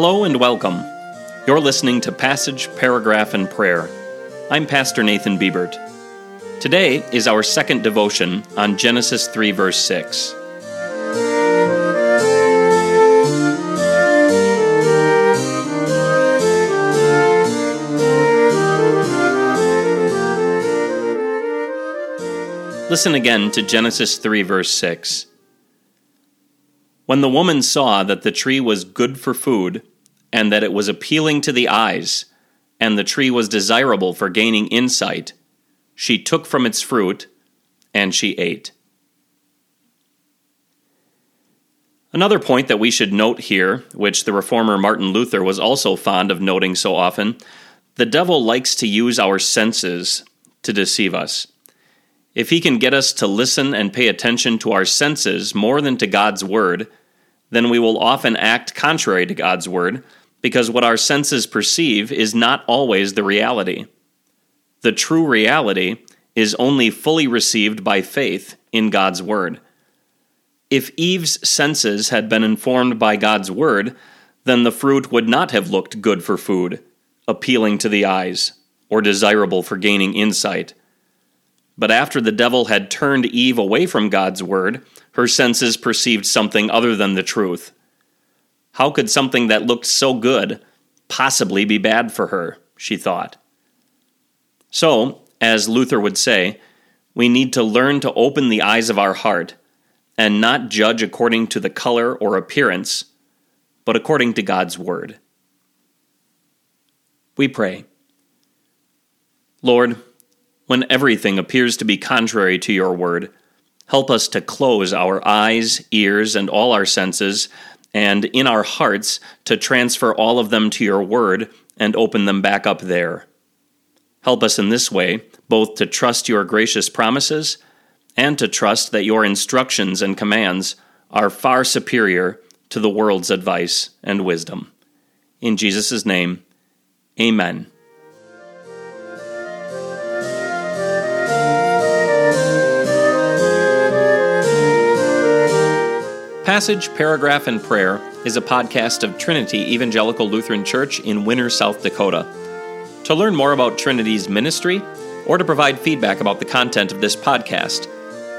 Hello and welcome. You're listening to Passage, Paragraph, and Prayer. I'm Pastor Nathan Biebert. Today is our second devotion on Genesis 3, verse 6. Listen again to Genesis 3, verse 6. When the woman saw that the tree was good for food, and that it was appealing to the eyes, and the tree was desirable for gaining insight, she took from its fruit, and she ate. Another point that we should note here, which the reformer Martin Luther was also fond of noting so often, the devil likes to use our senses to deceive us. If he can get us to listen and pay attention to our senses more than to God's Word, then we will often act contrary to God's Word, because what our senses perceive is not always the reality. The true reality is only fully received by faith in God's Word. If Eve's senses had been informed by God's Word, then the fruit would not have looked good for food, appealing to the eyes, or desirable for gaining insight. But after the devil had turned Eve away from God's word, her senses perceived something other than the truth. How could something that looked so good possibly be bad for her? she thought. So, as Luther would say, we need to learn to open the eyes of our heart and not judge according to the color or appearance, but according to God's word. We pray. Lord, when everything appears to be contrary to your word. Help us to close our eyes, ears, and all our senses, and in our hearts to transfer all of them to your word and open them back up there. Help us in this way both to trust your gracious promises and to trust that your instructions and commands are far superior to the world's advice and wisdom. In Jesus' name, amen. Passage, Paragraph, and Prayer is a podcast of Trinity Evangelical Lutheran Church in Winner, South Dakota. To learn more about Trinity's ministry, or to provide feedback about the content of this podcast,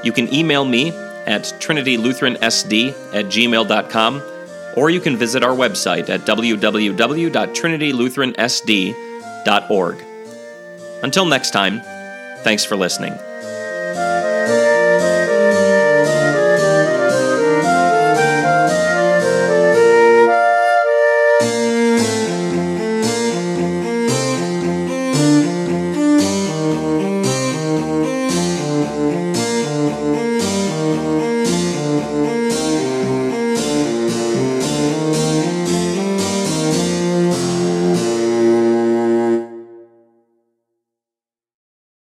you can email me at trinitylutheransd at gmail.com, or you can visit our website at www.trinitylutheransd.org. Until next time, thanks for listening.